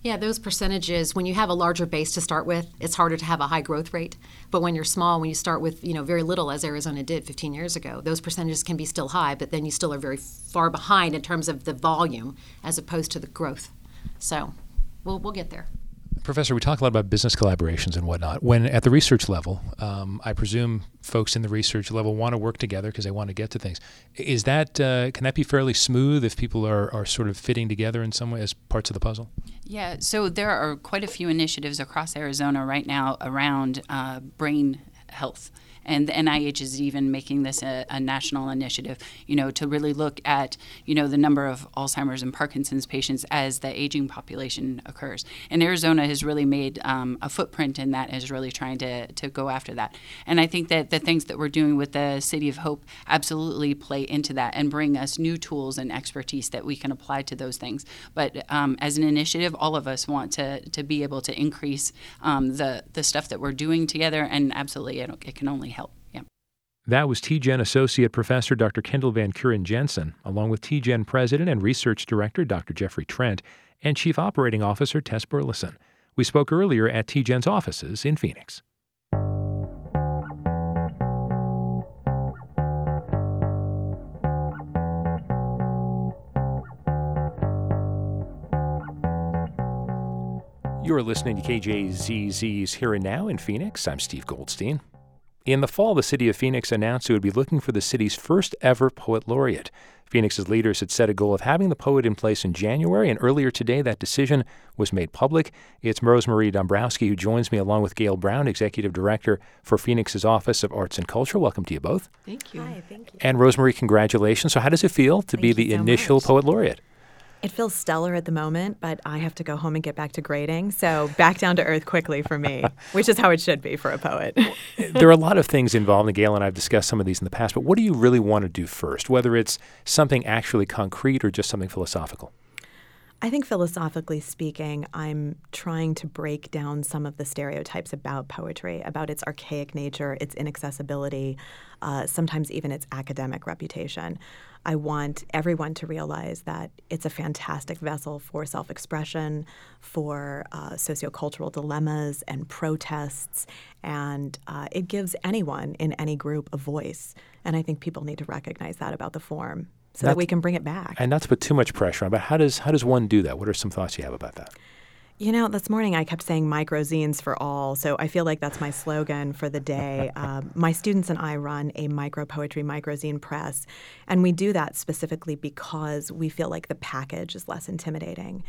Yeah, those percentages, when you have a larger base to start with, it's harder to have a high growth rate. But when you're small, when you start with, you know, very little as Arizona did 15 years ago, those percentages can be still high, but then you still are very far behind in terms of the volume as opposed to the growth. So we'll, we'll get there. Professor, we talk a lot about business collaborations and whatnot. When at the research level, um, I presume folks in the research level want to work together because they want to get to things. Is that uh, can that be fairly smooth if people are, are sort of fitting together in some way as parts of the puzzle? Yeah, so there are quite a few initiatives across Arizona right now around uh, brain health and the NIH is even making this a, a, national initiative, you know, to really look at, you know, the number of Alzheimer's and Parkinson's patients as the aging population occurs. And Arizona has really made um, a footprint in that, is really trying to, to go after that. And I think that the things that we're doing with the City of Hope absolutely play into that and bring us new tools and expertise that we can apply to those things. But um, as an initiative, all of us want to, to be able to increase um, the, the stuff that we're doing together, and absolutely, it, it can only help. That was TGen Associate Professor Dr. Kendall Van Keuren Jensen, along with TGen President and Research Director Dr. Jeffrey Trent and Chief Operating Officer Tess Burleson. We spoke earlier at TGen's offices in Phoenix. You're listening to KJZZ's Here and Now in Phoenix. I'm Steve Goldstein. In the fall, the city of Phoenix announced it would be looking for the city's first ever poet laureate. Phoenix's leaders had set a goal of having the poet in place in January, and earlier today that decision was made public. It's Rosemarie Dombrowski who joins me along with Gail Browne, Executive Director for Phoenix's Office of Arts and Culture. Welcome to you both. Thank you. Hi, thank you. And Rosemarie, congratulations. So, how does it feel to Thank be the so initial much. poet laureate? It feels stellar at the moment, but I have to go home and get back to grading. So back down to earth quickly for me, which is how it should be for a poet. there are a lot of things involved, and Gail and I have discussed some of these in the past, but what do you really want to do first, whether it's something actually concrete or just something philosophical? I think philosophically speaking, I'm trying to break down some of the stereotypes about poetry, about its archaic nature, its inaccessibility, uh, sometimes even its academic reputation. I want everyone to realize that it's a fantastic vessel for self expression, for uh, sociocultural dilemmas and protests, and uh, it gives anyone in any group a voice. And I think people need to recognize that about the form so that we can bring it back. And not to put too much pressure on, but how does how does one do that? What are some thoughts you have about that? You know, this morning I kept saying microzines for all, so I feel like that's my slogan for the day. Um, my students and I run a micro poetry microzine press, and we do that specifically because we feel like the package is less intimidating.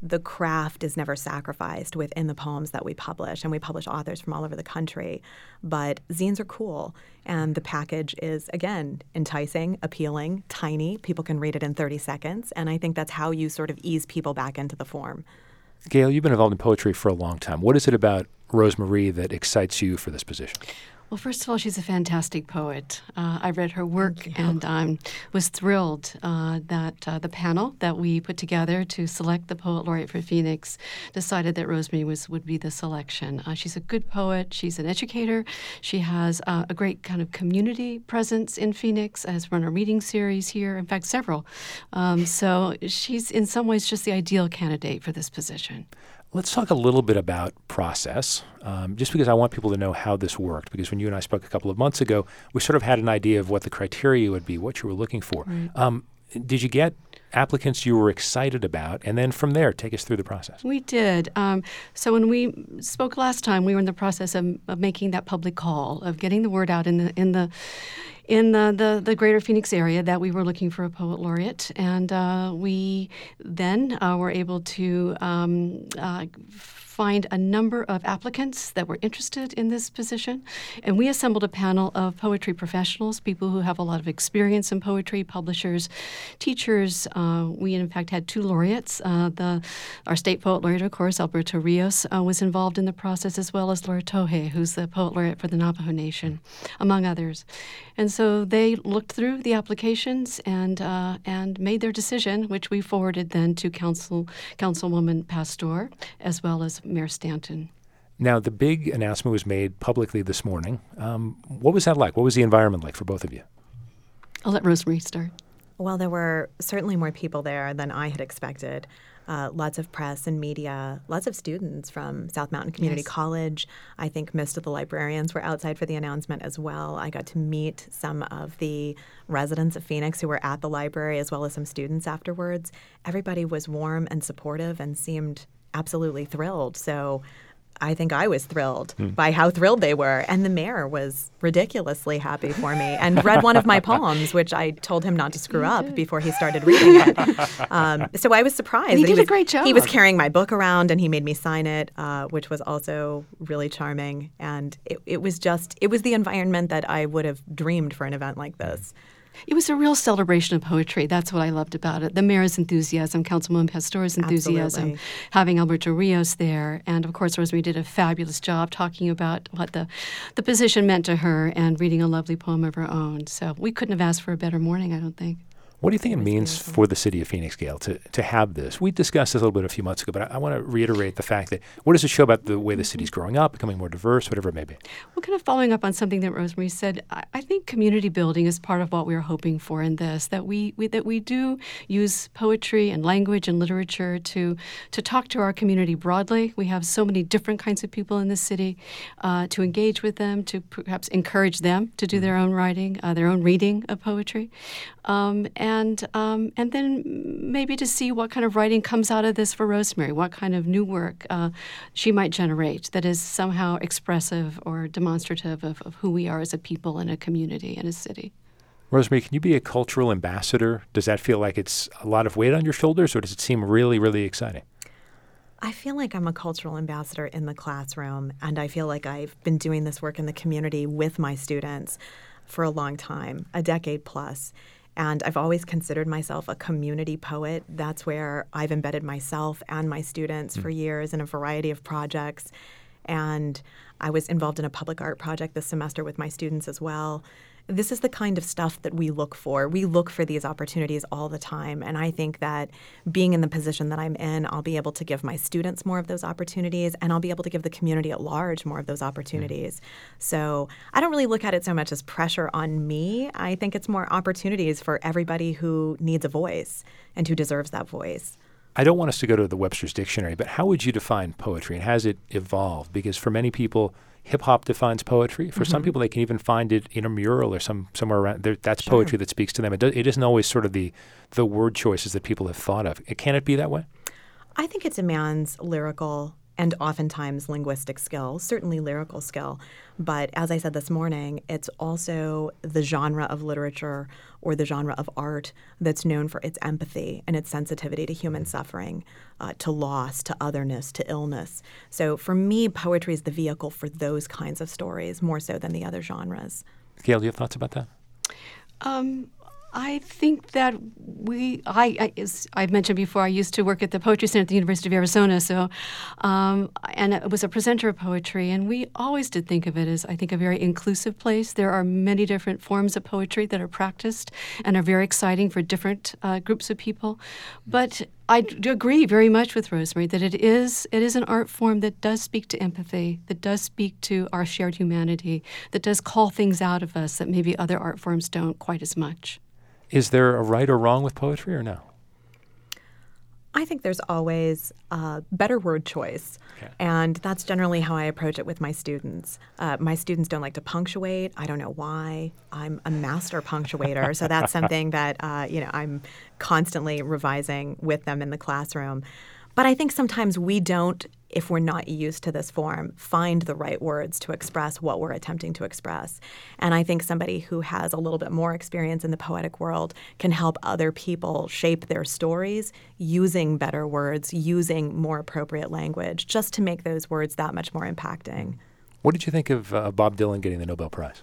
The craft is never sacrificed within the poems that we publish, and we publish authors from all over the country. But zines are cool, and the package is, again, enticing, appealing, tiny. People can read it in 30 seconds, and I think that's how you sort of ease people back into the form. Gail, you've been involved in poetry for a long time. What is it about Rosemarie that excites you for this position? Well, first of all, she's a fantastic poet. Uh, I read her work and um, was thrilled uh, that uh, the panel that we put together to select the poet laureate for Phoenix decided that Rosemarie was would be the selection. Uh, she's a good poet. She's an educator. She has uh, a great kind of community presence in Phoenix. Has run a reading series here. In fact, several. Um, so she's in some ways just the ideal candidate for this position. Let's talk a little bit about process, um, just because I want people to know how this worked. Because when you and I spoke a couple of months ago, we sort of had an idea of what the criteria would be, what you were looking for. Um, did you get applicants you were excited about? And then from there, take us through the process. We did. Um, so when we spoke last time, we were in the process of, of making that public call, of getting the word out in the in the in the, the, the greater Phoenix area that we were looking for a poet laureate. And uh, we then uh, were able to um, uh, find a number of applicants that were interested in this position. And we assembled a panel of poetry professionals, people who have a lot of experience in poetry, publishers, teachers. Uh, we, in fact, had two laureates. Uh, the, our state poet laureate, of course, Alberto Rios, uh, was involved in the process, as well as Laura Tohe, who's the poet laureate for the Navajo Nation, among others. And so they looked through the applications and uh, and made their decision, which we forwarded then to Council Councilwoman Pastor, as well as Mayor Stanton. Now, the big announcement was made publicly this morning. Um, what was that like? What was the environment like for both of you? I'll let Rosemarie start. Well, there were certainly more people there than I had expected. Uh, lots of press and media, lots of students from South Mountain Community Yes. College. I think most of the librarians were outside for the announcement as well. I got to meet some of the residents of Phoenix who were at the library as well as some students afterwards. Everybody was warm and supportive and seemed absolutely thrilled. So I think I was thrilled by how thrilled they were. And the mayor was ridiculously happy for me and read one of my poems, which I told him not to screw up before he started reading it. Um, so I was surprised. And he did a was, great job. He was carrying my book around and he made me sign it, uh, which was also really charming. And it, it was just, it was the environment that I would have dreamed for an event like this. It was a real celebration of poetry. That's what I loved about it. The mayor's enthusiasm, Councilwoman Pastor's enthusiasm, Absolutely. having Alberto Rios there, and of course Rosemarie did a fabulous job talking about what the the position meant to her and reading a lovely poem of her own. So we couldn't have asked for a better morning, I don't think. What do you think it means for the city of Phoenix, Gail, to, to have this? We discussed this a little bit a few months ago, but I, I want to reiterate the fact that what does it show about the way the city's growing up, becoming more diverse, whatever it may be? Well, kind of following up on something that Rosemarie said, I, I think community building is part of what we are hoping for in this. That we, we that we do use poetry and language and literature to to talk to our community broadly. We have so many different kinds of people in the city uh, to engage with them, to perhaps encourage them to do their own writing, uh, their own reading of poetry, um, and um, and then maybe to see what kind of writing comes out of this for Rosemarie, what kind of new work uh, she might generate that is somehow expressive or demonstrative of, of who we are as a people and a community and a city. Rosemarie, can you be a cultural ambassador? Does that feel like it's a lot of weight on your shoulders, or does it seem really, really exciting? I feel like I'm a cultural ambassador in the classroom, and I feel like I've been doing this work in the community with my students for a long time, a decade plus. And I've always considered myself a community poet. That's where I've embedded myself and my students for hmm. years in a variety of projects. And I was involved in a public art project this semester with my students as well. This is the kind of stuff that we look for. We look for these opportunities all the time. And I think that being in the position that I'm in, I'll be able to give my students more of those opportunities and I'll be able to give the community at large more of those opportunities. So I don't really look at it so much as pressure on me. I think it's more opportunities for everybody who needs a voice and who deserves that voice. I don't want us to go to the Webster's Dictionary, but how would you define poetry and has it evolved? Because for many people, hip hop defines poetry. For some mm-hmm. people, they can even find it in a mural or some somewhere around there. That's poetry that speaks to them. It, do, it isn't always sort of the the word choices that people have thought of. Can it be that way? I think it demands lyrical and oftentimes linguistic skill, certainly lyrical skill. But as I said this morning, it's also the genre of literature or the genre of art that's known for its empathy and its sensitivity to human suffering, uh, to loss, to otherness, to illness. So for me, poetry is the vehicle for those kinds of stories more so than the other genres. Gail, do you have thoughts about that? Um, I think that we, I, I, I've mentioned before, I used to work at the Poetry Center at the University of Arizona. So, um, and I was a presenter of poetry, and we always did think of it as, I think, a very inclusive place. There are many different forms of poetry that are practiced and are very exciting for different uh, groups of people. But I agree very much with Rosemarie that it is it is an art form that does speak to empathy, that does speak to our shared humanity, that does call things out of us that maybe other art forms don't quite as much. Is there a right or wrong with poetry or no? I think there's always a better word choice. Okay. And that's generally how I approach it with my students. Uh, my students don't like to punctuate. I don't know why. I'm a master punctuator. so that's something that, uh, you know, I'm constantly revising with them in the classroom. But I think sometimes we don't, if we're not used to this form, find the right words to express what we're attempting to express. And I think somebody who has a little bit more experience in the poetic world can help other people shape their stories using better words, using more appropriate language, just to make those words that much more impacting. What did you think of uh, Bob Dylan getting the Nobel Prize?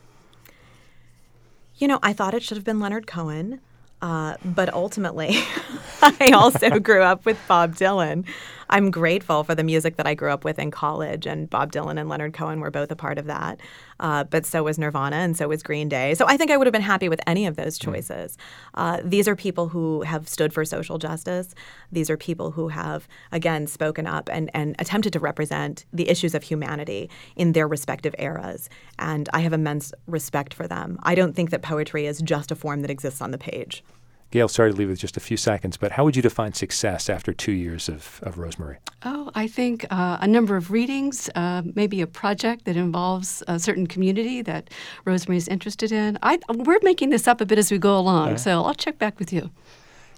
You know, I thought it should have been Leonard Cohen. Uh, but ultimately, I also grew up with Bob Dylan. I'm grateful for the music that I grew up with in college, and Bob Dylan and Leonard Cohen were both a part of that. uh, but so was Nirvana and so was Green Day. So I think I would have been happy with any of those mm. choices. Uh, these are people who have stood for social justice. These are people who have, again, spoken up and, and attempted to represent the issues of humanity in their respective eras. And I have immense respect for them. I don't think that poetry is just a form that exists on the page. Gail, sorry to leave with just a few seconds, but how would you define success after two years of, of Rosemarie? Oh, I think uh, a number of readings, uh, maybe a project that involves a certain community that Rosemarie is interested in. I, we're making this up a bit as we go along, so I'll check back with you.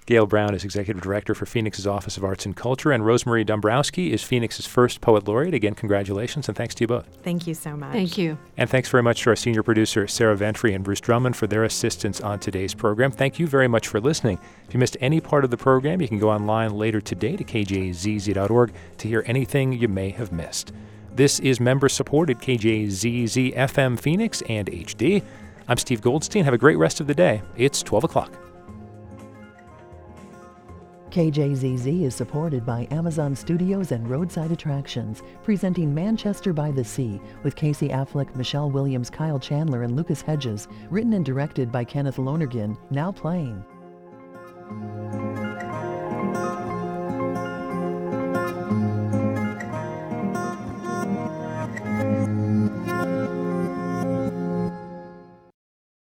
Gail Browne is Executive Director for Phoenix's Office of Arts and Culture, and Rosemarie Dombrowski is Phoenix's first Poet Laureate. Again, congratulations, and thanks to you both. Thank you so much. Thank you. And thanks very much to our senior producer, Sarah Ventre and Bruce Drummond, for their assistance on today's program. Thank you very much for listening. If you missed any part of the program, you can go online later today to kjzz.org to hear anything you may have missed. This is member supported KJZZ FM Phoenix and HD. I'm Steve Goldstein. Have a great rest of the day. It's 12 o'clock. KJZZ is supported by Amazon Studios and Roadside Attractions, presenting Manchester by the Sea with Casey Affleck, Michelle Williams, Kyle Chandler, and Lucas Hedges, written and directed by Kenneth Lonergan, now playing.